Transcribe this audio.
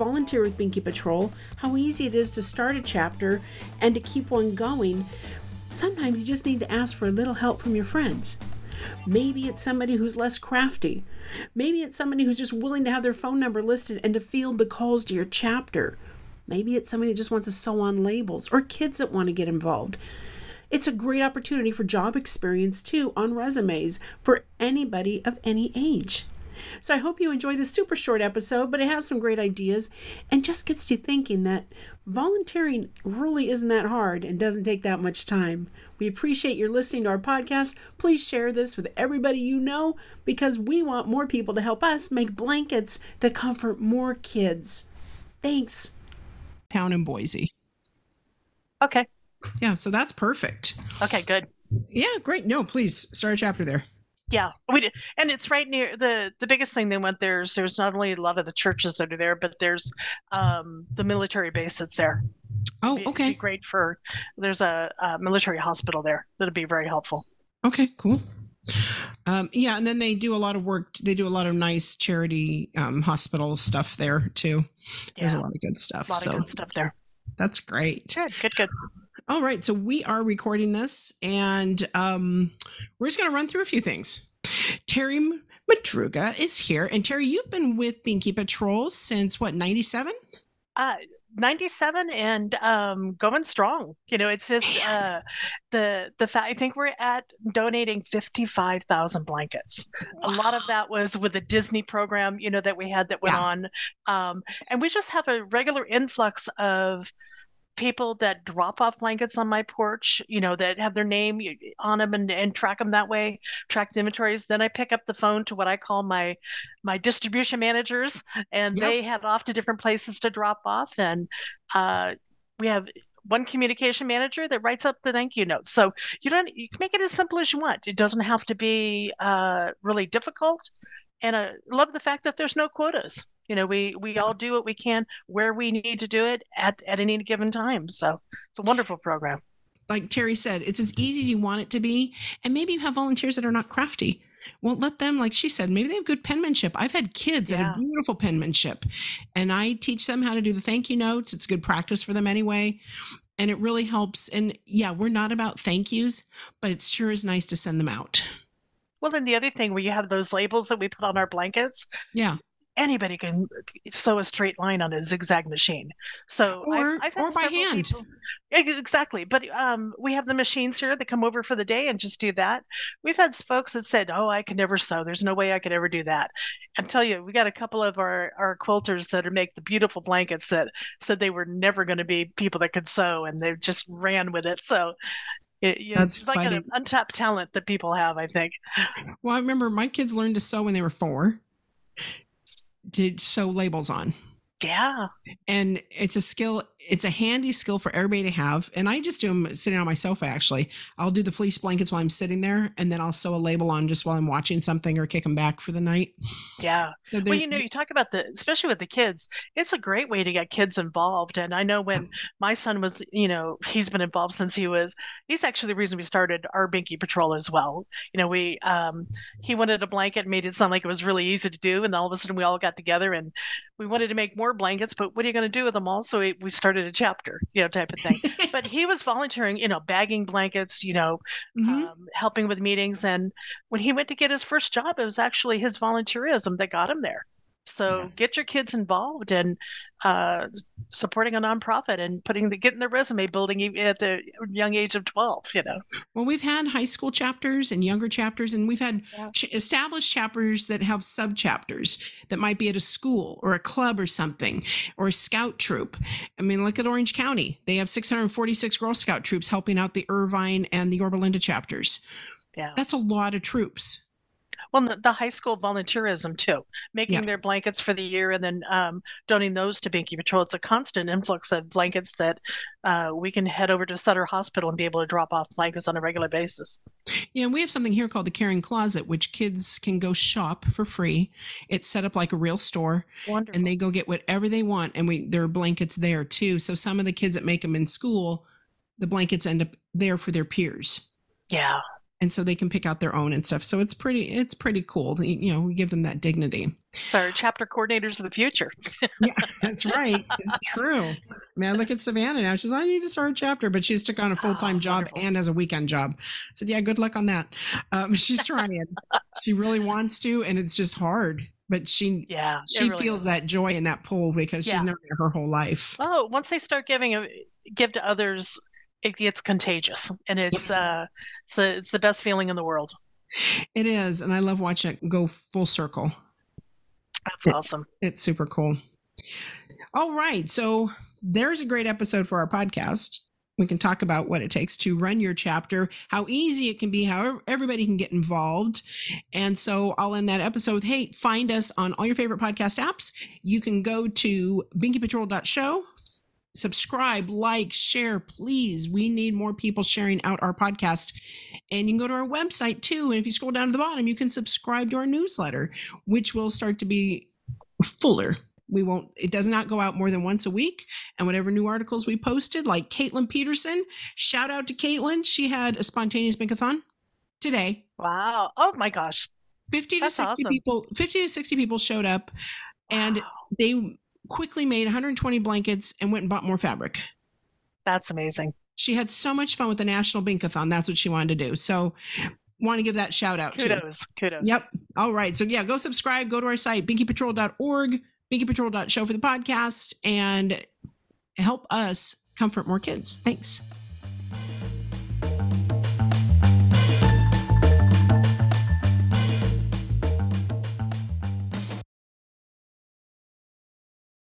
volunteer with Binky Patrol, how easy it is to start a chapter and to keep one going, sometimes you just need to ask for a little help from your friends. Maybe it's somebody who's less crafty. Maybe it's somebody who's just willing to have their phone number listed and to field the calls to your chapter. Maybe it's somebody that just wants to sew on labels or kids that want to get involved. It's a great opportunity for job experience too on resumes for anybody of any age. So I hope you enjoy this super short episode, but it has some great ideas and just gets you thinking that volunteering really isn't that hard and doesn't take that much time. We appreciate your listening to our podcast. Please share this with everybody you know because we want more people to help us make blankets to comfort more kids. Thanks. Town in Boise. Okay. Yeah, so that's perfect. Okay, good. Yeah, great. No, please start a chapter there. Yeah, we did. and it's right near the the biggest thing they went there's there's not only a lot of the churches that are there, but there's um the military base that's there. Oh, It'd be- it'd okay. be great for there's a, a military hospital there that'd be very helpful. Okay, cool. Um, yeah, and then they do a lot of work. They do a lot of nice charity um, hospital stuff there too. There's a lot of good stuff. a lot so of good stuff there. that's great. Good, good, good. All right, so we are recording this, and um, we're just going to run through a few things. Terrie Madruga is here, and Terrie, you've been with Binky Patrol since what '97? Uh, 97 and um going strong you know it's just uh the the fact i think we're at donating 55,000 blankets a lot of that was with the disney program you know that we had that went Yeah. on um and we just have a regular influx of people that drop off blankets on my porch you know that have their name on them and, and track them that way track the inventories. Then i pick up the phone to what i call my my distribution managers and Yep. they head off to different places to drop off. And uh, we have one communication manager that writes up the thank you notes so you don't you can make it as simple as you want. It doesn't have to be uh, really difficult. And i love the fact that there's no quotas you know we we all do what we can where we need to do it at, at any given time so it's a wonderful program like Terrie said, it's as easy as you want it to be. And maybe you have volunteers that are not crafty. won't let them, like she said, maybe they have good penmanship. I've had kids that have beautiful penmanship, and I teach them how to do the thank you notes. It's good practice for them anyway. And it really helps. And yeah, we're not about thank yous, but it sure is nice to send them out. well then the other thing where you have those labels that we put on our blankets Yeah. Anybody can sew a straight line on a zigzag machine. So Or- I've, I've had or by hand. people- exactly. But um, we have the machines here that come over for the day and just do that. We've had folks that said, "Oh, I can never sew. There's no way I could ever do that." I tell you, we got a couple of our our quilters that are make the beautiful blankets that said they were never going to be people that could sew, and they just ran with it. So. It, you know, That's it's like funny. an untapped talent that people have, I think. Well, I remember my kids learned to sew when they were four, to sew labels on. Yeah. and it's a skill it's a handy skill for everybody to have and i just do them sitting on my sofa actually i'll do the fleece blankets while i'm sitting there and then i'll sew a label on just while i'm watching something or kick them back for the night Yeah. so Well, you know, you talk about the, especially with the kids, it's a great way to get kids involved. And I know when my son was, you know, he's been involved since he was, he's actually the reason we started our Binky Patrol as well. You know, we, um, he wanted a blanket, made it sound like it was really easy to do. And all of a sudden we all got together and we wanted to make more blankets, but what are you going to do with them all? So we, we started a chapter, you know, type of thing. but he was volunteering, you know, bagging blankets, you know, Mhm. um, helping with meetings. And when he went to get his first job, it was actually his volunteerism that got him there. So get your kids involved and uh, supporting a nonprofit and putting the getting their resume building e- at the young age of twelve. You know, well we've had high school chapters and younger chapters and we've had Yeah. ch- established chapters that have sub chapters that might be at a school or a club or something or a scout troop i mean look at orange county they have 646 girl scout troops helping out the irvine and the yorba linda chapters yeah. that's a lot of troops Well, the, the high school volunteerism too, making Yeah. their blankets for the year and then um, donating those to Binky Patrol. It's a constant influx of blankets that uh, we can head over to Sutter Hospital and be able to drop off blankets on a regular basis. Yeah, and we have something here called the Caring Closet, which kids can go shop for free. It's set up like a real store, Wonderful. and they go get whatever they want, and we there are blankets there too. So some of the kids that make them in school, the blankets end up there for their peers. yeah. And so they can pick out their own and stuff. So it's pretty it's pretty cool. You know, we give them that dignity. It's our chapter coordinators of the future. yeah, that's right. It's true. I mean, I look at Savannah now. She's, I need to start a chapter, but she's took on a full time oh, job and as a weekend job. I said, yeah, good luck on that. Um, she's trying. she really wants to, and it's just hard. But she, yeah, she really feels is. that joy and that pull because yeah. she's known it her whole life. Oh, once they start giving, a, give to others, it gets contagious, and it's uh, it's the it's the best feeling in the world. It is, and I love watching it go full circle. That's it, awesome. It's super cool. All right. So there's a great episode for our podcast. We can talk about what it takes to run your chapter, how easy it can be, how everybody can get involved. And so I'll end that episode with hey, find us on all your favorite podcast apps. You can go to binkypatrol.show subscribe, like, share, please. We need more people sharing out our podcast. And you can go to our website too. And if you scroll down to the bottom, you can subscribe to our newsletter, which will start to be fuller. We won't, it does not go out more than once a week. And whatever new articles we posted, like Caitlin Peterson, shout out to Caitlin. She had a spontaneous binkathon today. Wow. Oh my gosh. 50 That's to 60 awesome. people, 50 to 60 people showed up and wow. they quickly made 120 blankets and went and bought more fabric. That's amazing. She had so much fun with the National Binkathon. That's what she wanted to do. So want to give that shout out Kudos. too. Kudos. Yep. All right. So yeah, go subscribe, go to our site, binkypatrol.org, binkypatrol.show for the podcast, and help us comfort more kids. Thanks.